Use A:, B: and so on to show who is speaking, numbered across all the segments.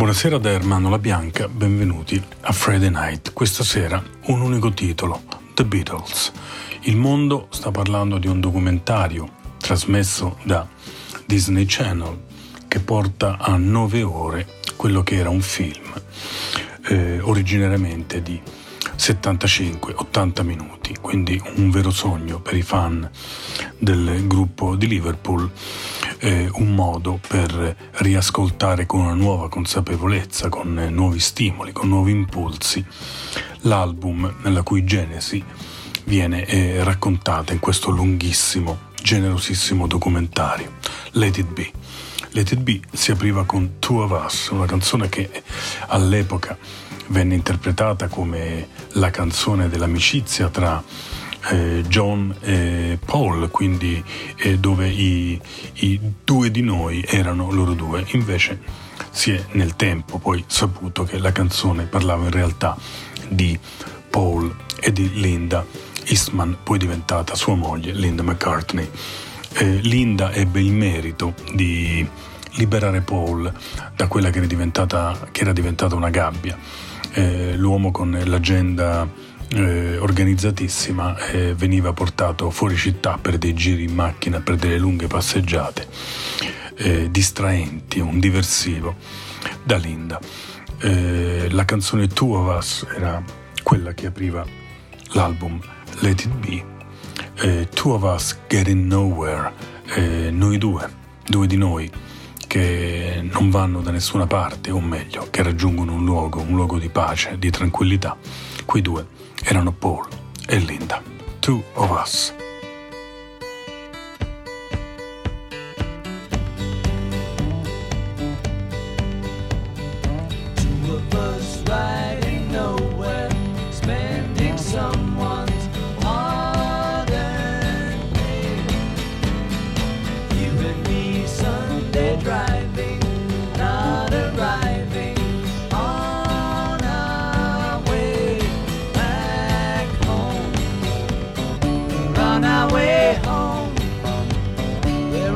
A: Buonasera da Ermano La Bianca, benvenuti a Friday Night. Questa sera un unico titolo, The Beatles. Il mondo sta parlando di un documentario trasmesso da Disney Channel che porta a nove ore quello che era un film eh, originariamente di 75-80 minuti, quindi un vero sogno per i fan del gruppo di Liverpool, eh, un modo per riascoltare con una nuova consapevolezza, con nuovi stimoli, con nuovi impulsi, l'album nella cui genesi viene eh, raccontata in questo lunghissimo, generosissimo documentario, Let It Be. Let It Be si apriva con Two of Us, una canzone che all'epoca venne interpretata come la canzone dell'amicizia tra eh, John e Paul, quindi eh, dove i, i, due di noi erano loro due. Invece si è nel tempo poi saputo che la canzone parlava in realtà di Paul e di Linda Eastman, poi diventata sua moglie Linda McCartney. Eh, Linda ebbe il merito di liberare Paul da quella che era diventata, che era diventata una gabbia eh, l'uomo con l'agenda eh, organizzatissima eh, veniva portato fuori città per dei giri in macchina, per delle lunghe passeggiate eh, distraenti, un diversivo da Linda. Eh, la canzone Two of Us era quella che apriva l'album Let It Be. Eh, Two of Us Getting Nowhere, noi due, due di noi che non vanno da nessuna parte, o meglio, che raggiungono un luogo, un luogo di pace, di tranquillità. Quei due erano Paul e Linda. Two of Us.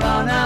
B: on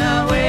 B: and me chasing.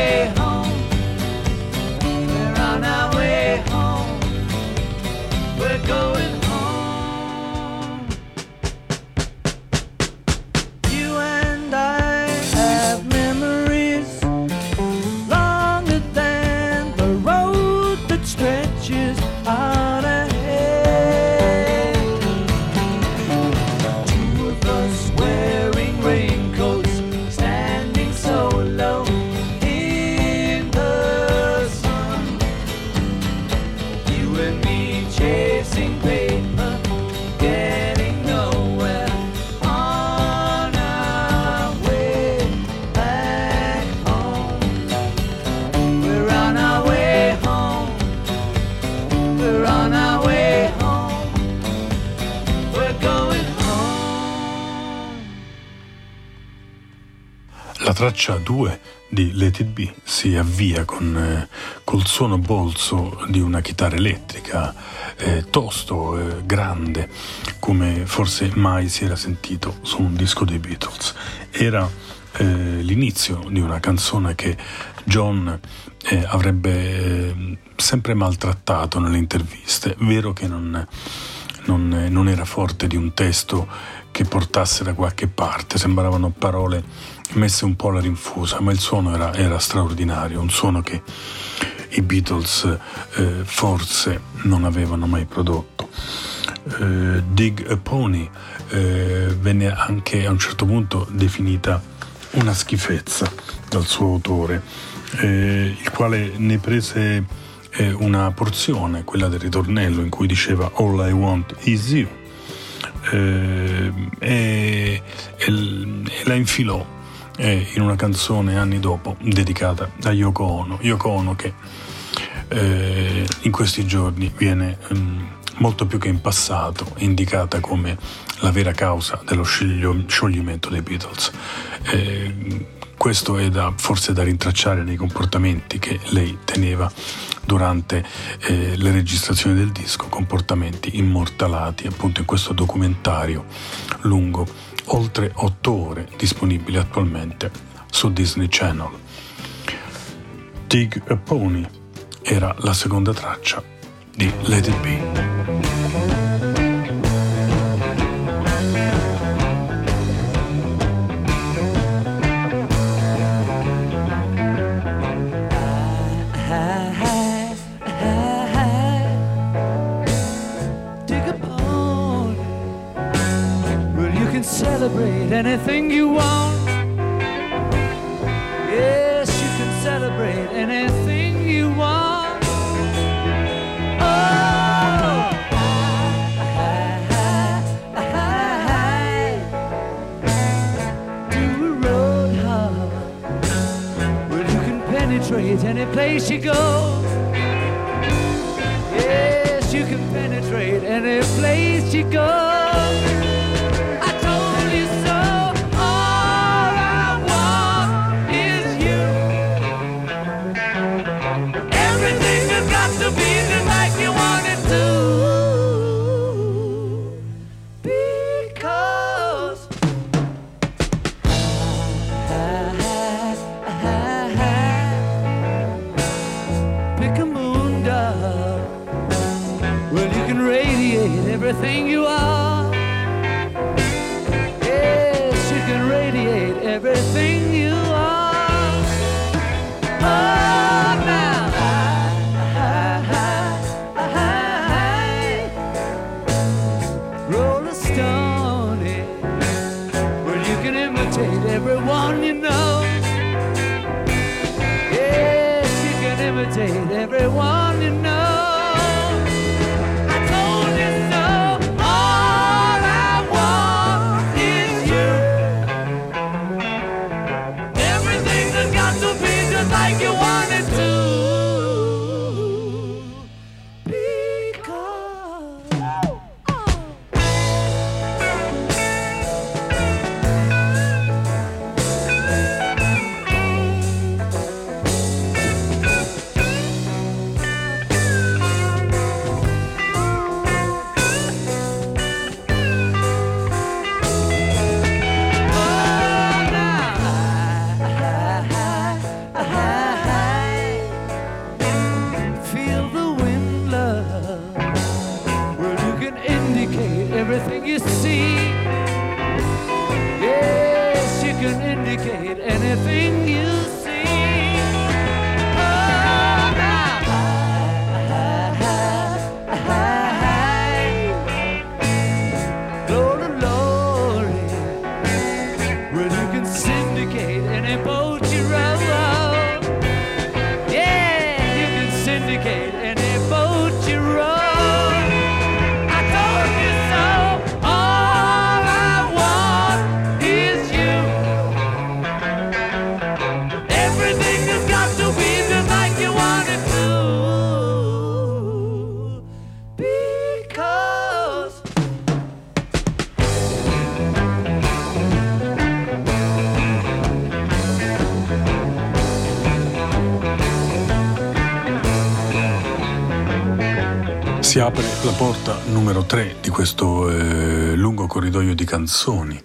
A: Let It Be si avvia con eh, col suono bolso di una chitarra elettrica eh, tosto, eh, grande, come forse mai si era sentito su un disco dei Beatles. Era eh, l'inizio di una canzone che John eh, avrebbe eh, sempre maltrattato nelle interviste. Vero che non, non, non era forte di un testo che portasse da qualche parte, sembravano parole messe un po' alla rinfusa, ma il suono era, era straordinario, un suono che i Beatles eh, forse non avevano mai prodotto. Eh, Dig a Pony eh, venne anche a un certo punto definita una schifezza dal suo autore, eh, il quale ne prese eh, una porzione, quella del ritornello, in cui diceva All I want is you. Eh, e, e, e la infilò in una canzone anni dopo dedicata a Yoko Ono. Yoko Ono che eh, in questi giorni viene um, molto più che in passato indicata come la vera causa dello scioglimento dei Beatles. Eh, questo è da, forse da rintracciare nei comportamenti che lei teneva durante eh, le registrazioni del disco, comportamenti immortalati appunto in questo documentario lungo oltre otto ore disponibile attualmente su Disney Channel. Dig a Pony era la seconda traccia di Let It Be.
B: Roll
A: Si apre la porta numero 3 di questo eh, lungo corridoio di canzoni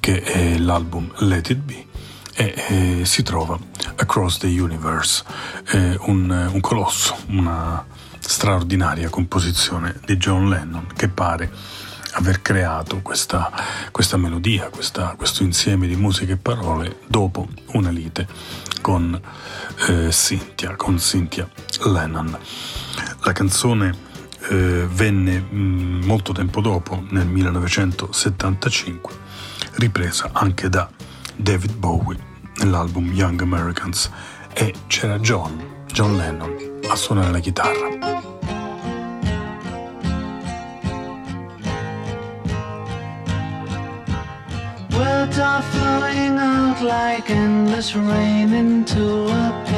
A: che è l'album Let It Be e eh, si trova Across the Universe, eh, un, un colosso, una straordinaria composizione di John Lennon che pare aver creato questa, questa melodia, questa, questo insieme di musiche e parole dopo una lite con eh, Cynthia, con Cynthia Lennon. La canzone eh, venne mh, mm, molto tempo dopo, nel 1975, ripresa anche da David Bowie nell'album Young Americans e c'era John, John Lennon, a suonare la chitarra.
C: Words are flowing out like endless rain into a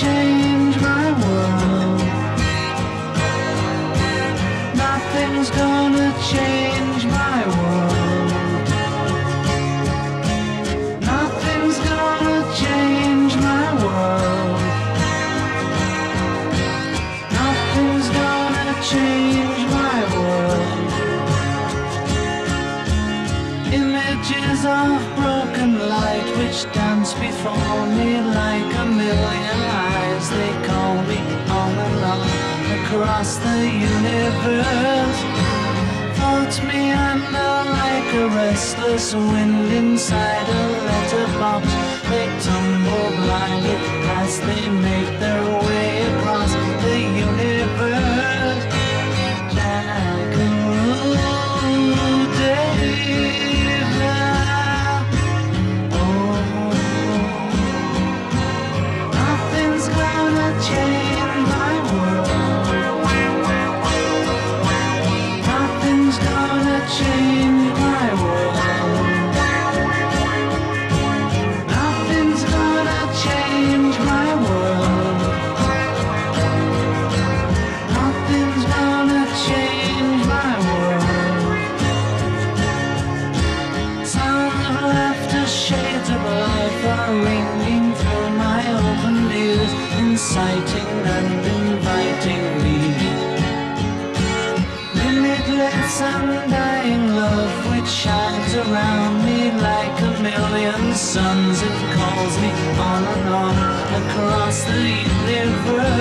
C: change my world. Nothing's gonna change my world. Nothing's gonna change my world. Nothing's gonna change my world. Images of broken light which dance before me like a million across the universe. Floats me under like a restless wind inside a letterbox. They tumble blindly as they make
A: their way universe.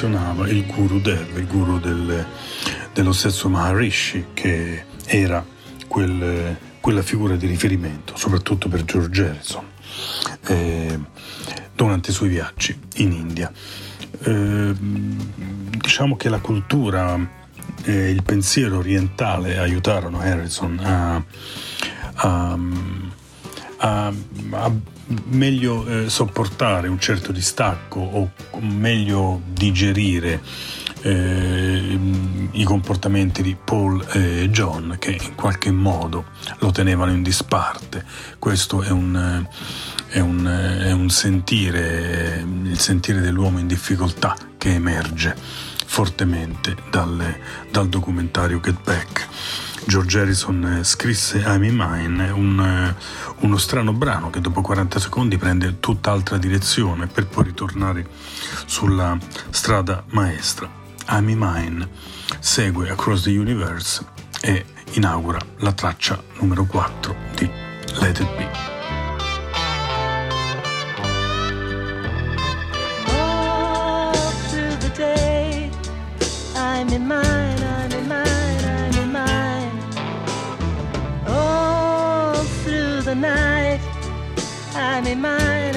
A: Menzionava il guru Dev, il guru del, dello stesso Maharishi, che era quel, quella figura di riferimento, soprattutto per George Harrison, eh, durante i suoi viaggi in India. Eh, diciamo che la cultura e il pensiero orientale aiutarono Harrison a, a, a, a meglio eh, sopportare un certo distacco o meglio digerire eh, i comportamenti di Paul e John che in qualche modo lo tenevano in disparte. Questo è un, è un, è un sentire, il sentire dell'uomo in difficoltà che emerge fortemente dal, dal documentario Get Back. George Harrison scrisse I'm in Mine, un, uno strano brano che dopo 40 secondi prende tutt'altra direzione per poi ritornare sulla strada maestra. I'm in Mine segue Across the Universe e inaugura la traccia numero 4 di Let It Be.
D: I'm in mine,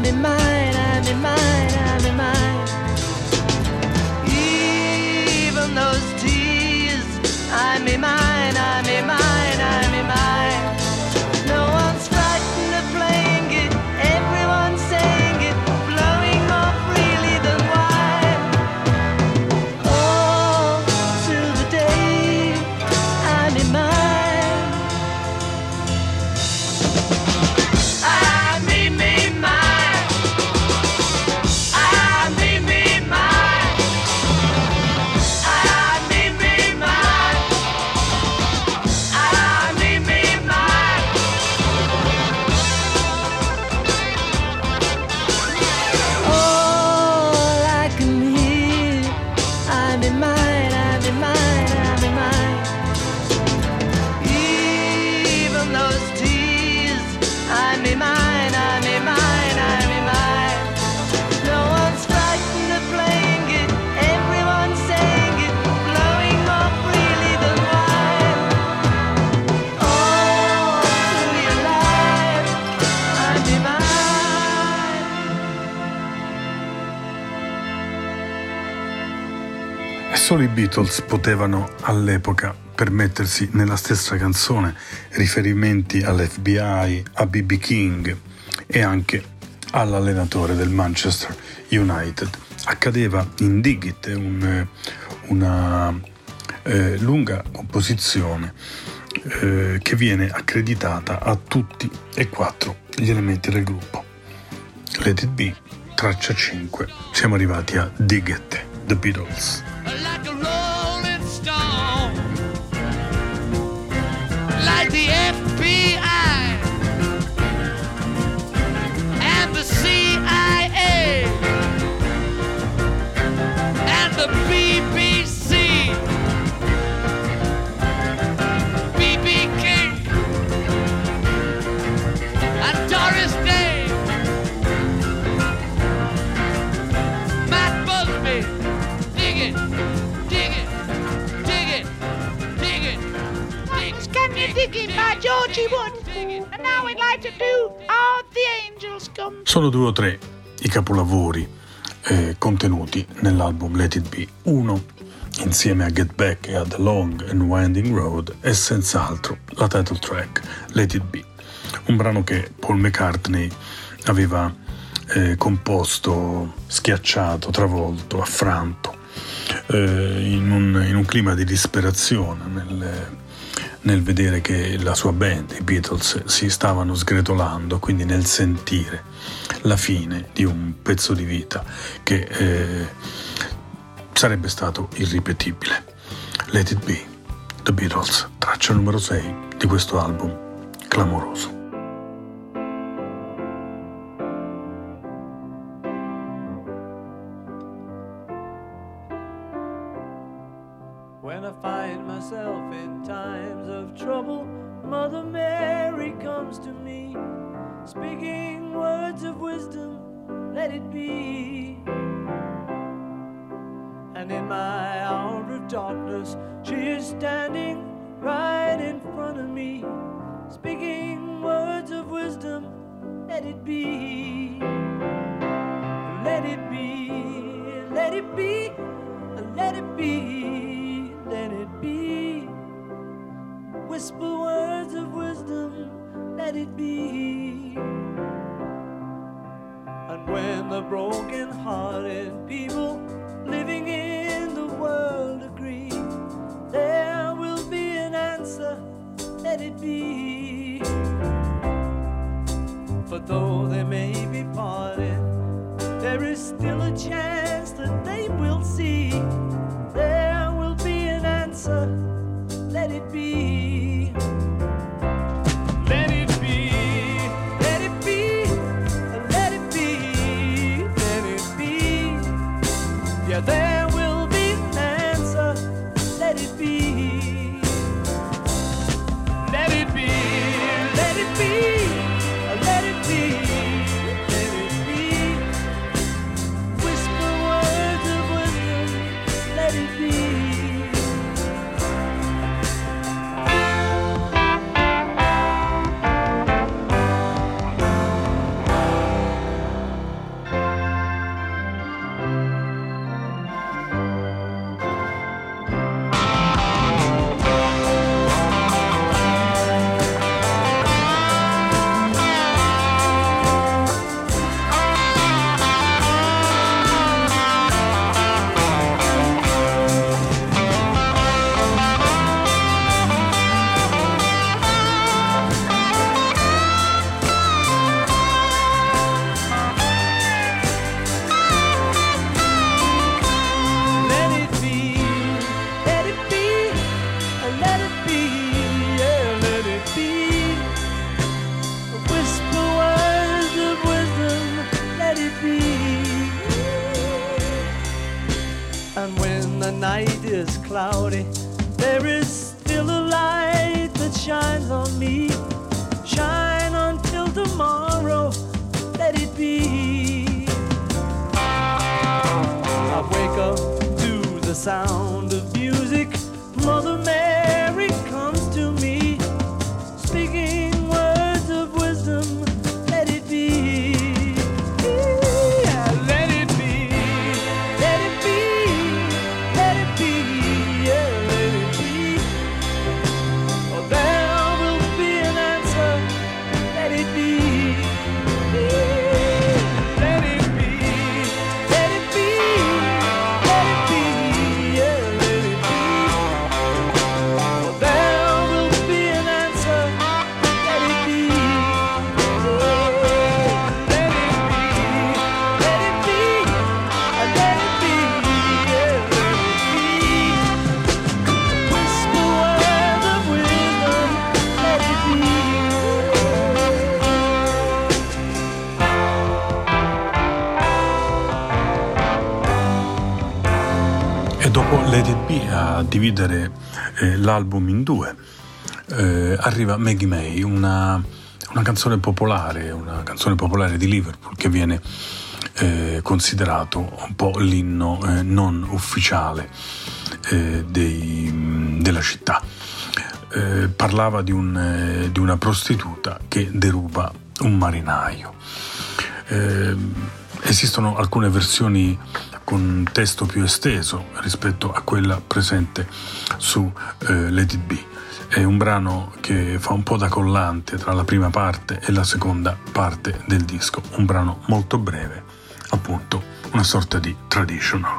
D: I'm in mine,
A: Beatles potevano all'epoca permettersi nella stessa canzone riferimenti all'FBI, a BB King e anche all'allenatore del Manchester United. Accadeva in Dig It, un- una eh, lunga composizione eh, che viene accreditata a tutti e quattro gli elementi del gruppo. Let It Be, traccia 5, siamo arrivati a Dig It, The Beatles.
E: Georgie Wood? And now we'd like to do All the Angels Come.
A: Sono due o tre i capolavori eh, contenuti nell'album Let It Be. Uno, insieme a Get Back e a The Long and Winding Road, è senz'altro la title track Let It Be, un brano che Paul McCartney aveva eh, composto, schiacciato, travolto, affranto, eh, in, un, in un clima di disperazione nel, nel vedere che la sua band, i Beatles, si stavano sgretolando, quindi nel sentire la fine di un pezzo di vita che eh, sarebbe stato irripetibile. Let It Be, The Beatles, traccia numero 6 di questo album clamoroso.
B: let it be.
F: For though they may be parted, there is still a chance that
A: dividere eh, l'album in due. Eh, arriva Maggie May, una, una, canzone popolare, una canzone popolare di Liverpool che viene eh, considerato un po' l'inno eh, non ufficiale eh, dei, della città. Eh, parlava di, un, di, una prostituta che deruba un marinaio. esistono alcune versioni con un testo più esteso rispetto a quella presente su eh, Lady B. È un brano che fa un po' da collante tra la prima parte e la seconda parte del disco, un brano molto breve, appunto una sorta di traditional.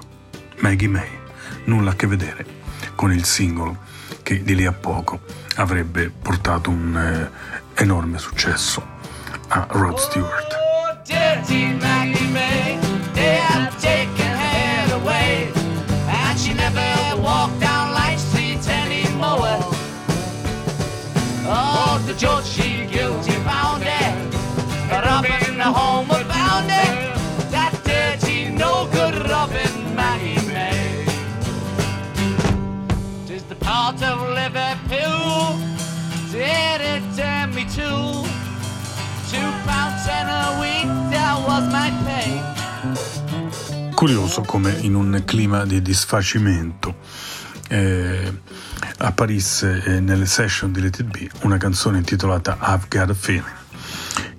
A: Maggie May, nulla a che vedere con il singolo che di lì a poco avrebbe portato un eh, enorme successo a Rod Stewart.
B: Oh,
A: curioso come in un clima di disfacimento eh, apparisse eh, nelle session di Let It Be una canzone intitolata I've Got a Feeling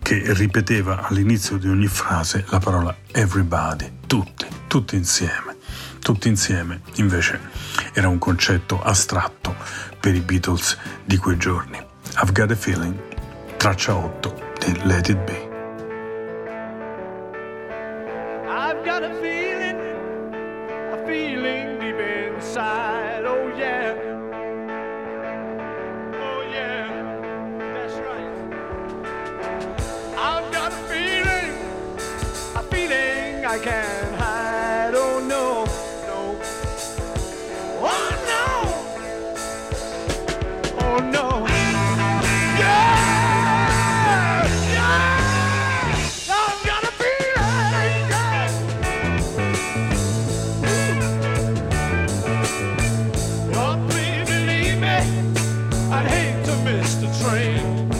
A: che ripeteva all'inizio di ogni frase la parola everybody, tutti, tutti insieme. Tutti insieme invece era un concetto astratto per i Beatles di quei giorni. I've Got a Feeling, traccia 8 di Let It Be.
B: Hate to miss the train.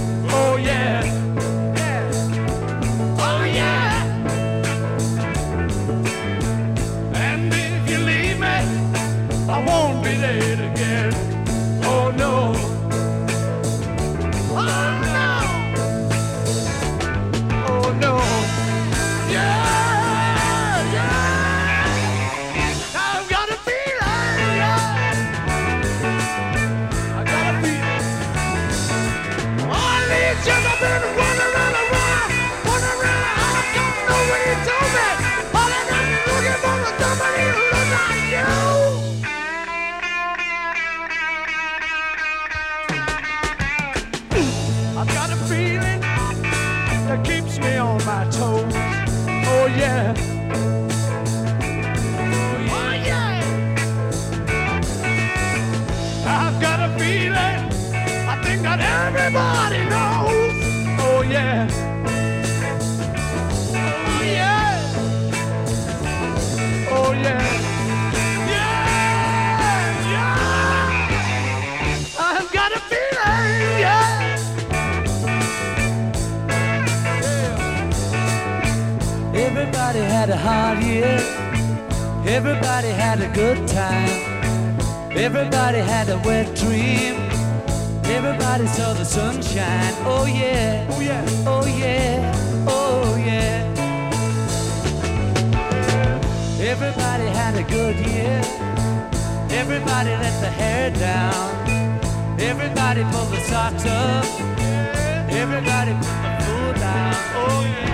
B: Everybody
D: had a hard year. Everybody had a good time. Everybody had a wet dream. Everybody saw the sunshine. Oh yeah.
B: Oh yeah.
D: Oh yeah. Oh yeah. Everybody had a good year. Everybody let the hair down. Everybody pulled the socks up. Everybody put the foot down. Oh yeah.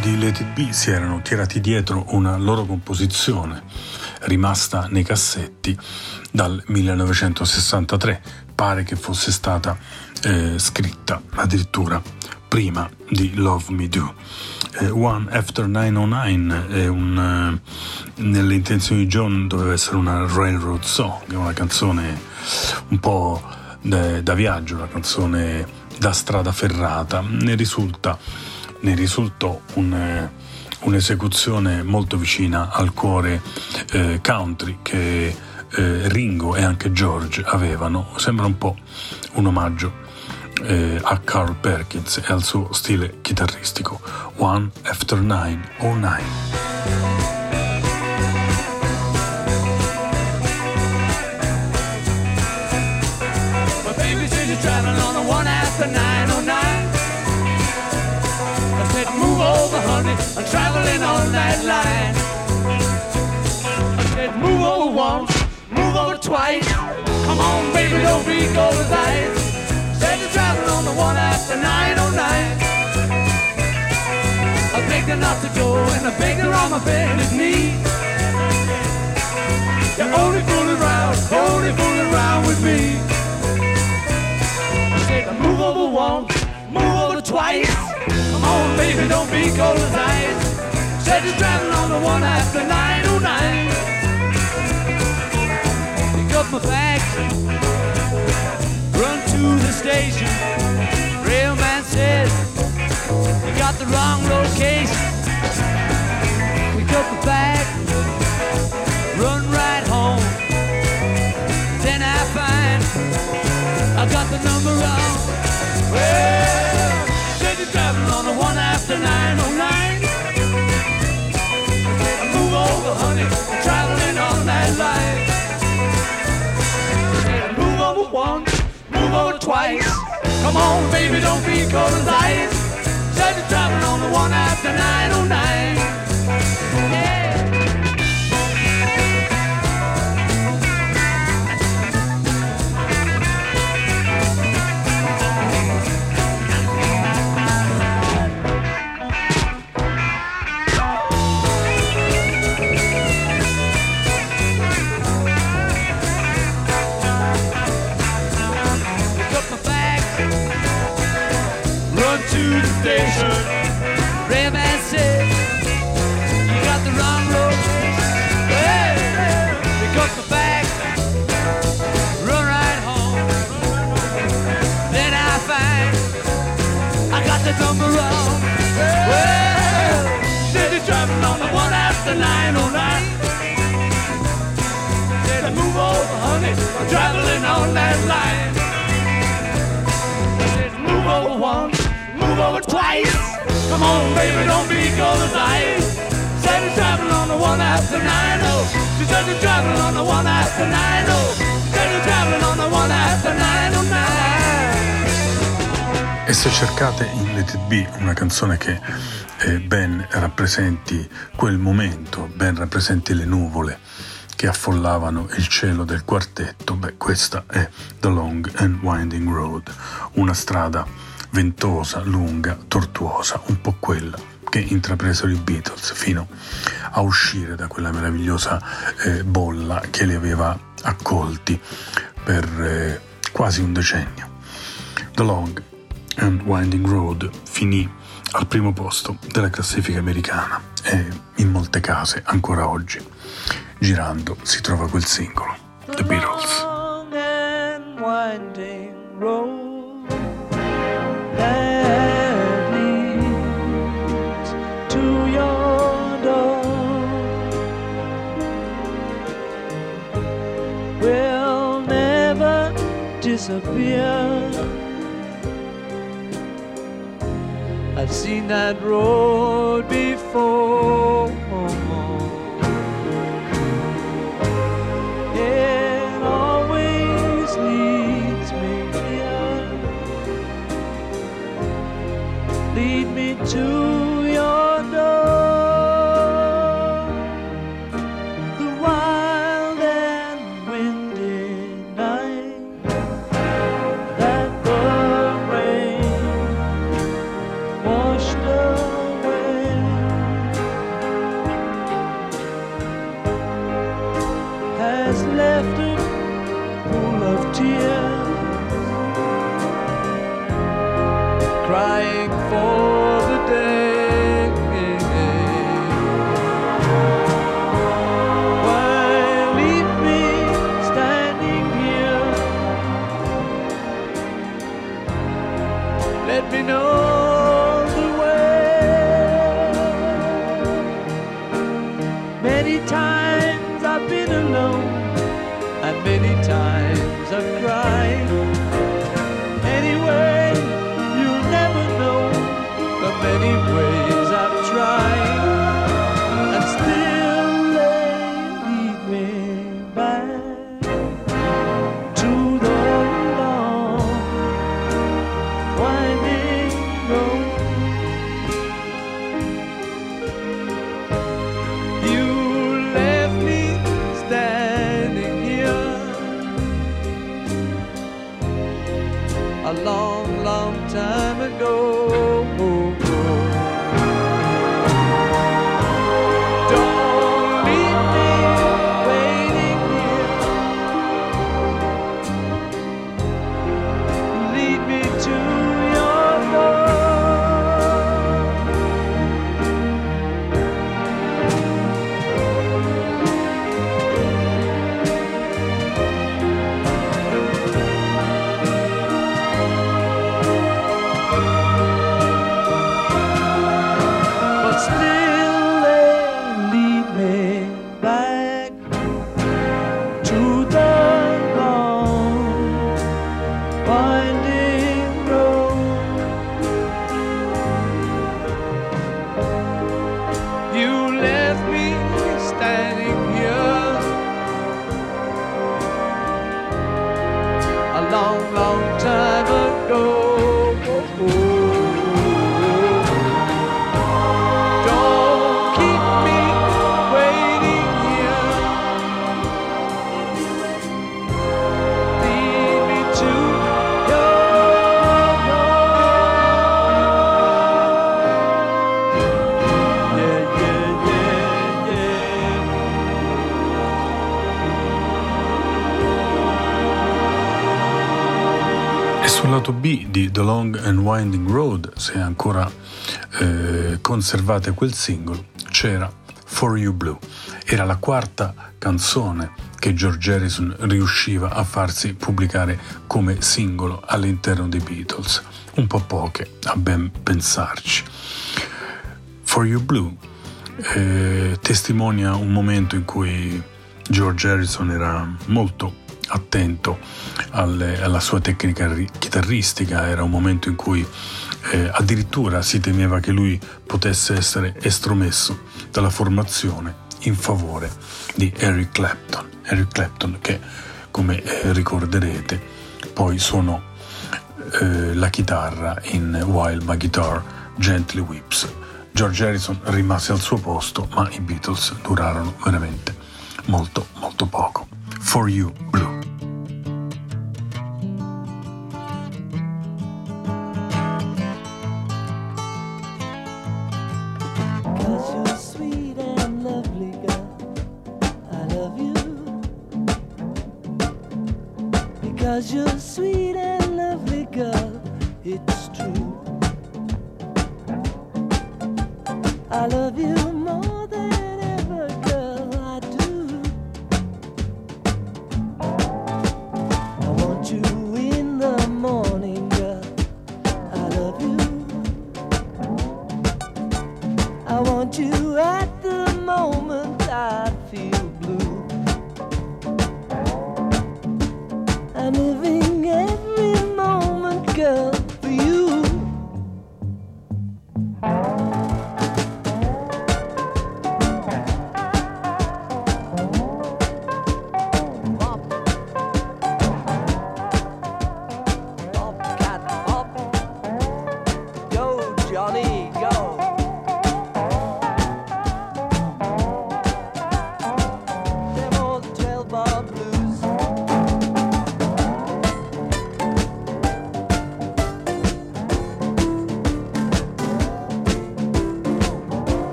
A: Di Let It Be si erano tirati dietro una loro composizione rimasta nei cassetti dal 1963. Pare che fosse stata eh, scritta addirittura prima di Love Me Do. Eh, One After 909 è un, eh, nelle intenzioni di John doveva essere una Railroad Song, una canzone un po' da, da viaggio, una canzone da strada ferrata. Ne risulta ne risultò un, eh, un'esecuzione molto vicina al cuore eh, country che eh, Ringo e anche George avevano. Sembra un po' un omaggio eh, a Carl Perkins e al suo stile chitarristico. One After Nine oh Nine.
B: The one after 909. morning, I'm traveling on that line. I said, move over once, move over twice. Come on, baby, don't be cold as ice. Said you're traveling on the one after 909. I begged her not to go, and I begged her on my bed is. You're only fooling around, only fooling around with me. I said, move over once, move over twice baby, don't be cold as ice. Said you're traveling on the one after 909. Pick up my bags, run to the station. Railman says you got the wrong location. Pick up my bag, run right home. Then I find I got the number wrong. Well, said on the one after 909. Move over, honey, I'm traveling on that line. Said move over once, move over twice. Come on, baby, don't be cold as ice. Said you're traveling on the one after 909. Yeah. Station. Come on, baby, don't be cold as. Said you're traveling on the one after 90. She said you're traveling on the one after 90. Said you're traveling on the one after 909.
A: E se cercate in Let It Be una canzone che eh, ben rappresenti quel momento, ben rappresenti le nuvole che affollavano il cielo del quartetto, beh, questa è The Long and Winding Road, una strada ventosa, lunga, tortuosa, un po' quella che intrapresero i Beatles fino a uscire da quella meravigliosa eh, bolla che li aveva accolti per eh, quasi un decennio. The Long and Winding Road finì al primo posto della classifica americana e in molte case ancora oggi girando si trova quel singolo, The Beatles.
B: long that road Many times I've been alone, and many times I've cried. Anyway, you'll never know the many ways and Winding Road,
A: se ancora eh, conservate quel singolo, c'era For You Blue. Era la quarta canzone che George Harrison riusciva a farsi pubblicare come singolo all'interno dei Beatles. Un po' poche, a ben pensarci. For You Blue eh, testimonia un momento in cui George Harrison era molto attento alle- alla sua tecnica ri- chitarristica, era un momento in cui eh, addirittura si temeva che lui potesse essere estromesso dalla formazione in favore di Eric Clapton. Eric Clapton che, come eh, ricorderete, poi suonò eh, la chitarra in While My Guitar Gently Whips. George Harrison rimase al suo posto, ma i Beatles durarono veramente molto, molto poco. For You Blue.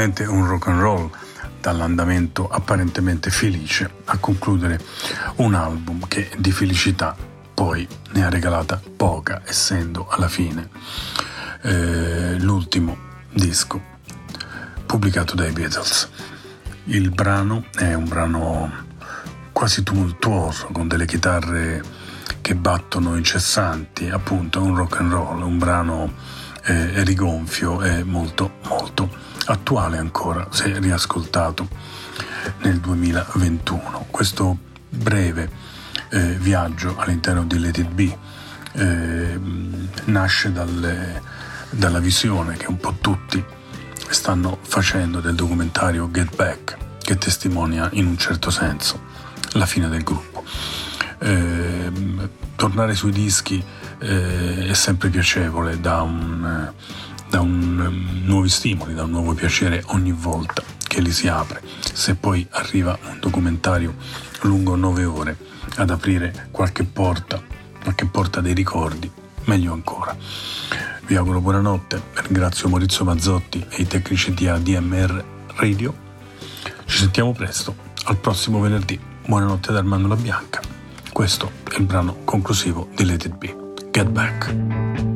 A: Curiosamente un rock and roll dall'andamento apparentemente felice a concludere un album che di felicità poi ne ha regalata poca, essendo alla fine eh, l'ultimo disco pubblicato dai Beatles. Il brano è un brano quasi tumultuoso, con delle chitarre che battono incessanti, appunto è un rock and roll, un brano eh, rigonfio e molto molto attuale ancora, se riascoltato nel 2021. Questo breve eh, viaggio all'interno di Let It Be eh, nasce dalle- dalla visione che un po' tutti stanno facendo del documentario Get Back, che testimonia in un certo senso la fine del gruppo. Ehm, tornare sui dischi eh, è sempre piacevole, dà, un, dà un, nuovi stimoli, dà un nuovo piacere ogni volta che li si apre. Se poi arriva un documentario lungo nove ore ad aprire qualche porta, qualche porta dei ricordi, meglio ancora. Vi auguro buonanotte, ringrazio Maurizio Mazzotti e i tecnici di ADMR Radio. Ci sentiamo presto, al prossimo venerdì. Buonanotte ad Armando La Bianca. Questo è il brano conclusivo di Let It Be. Get Back.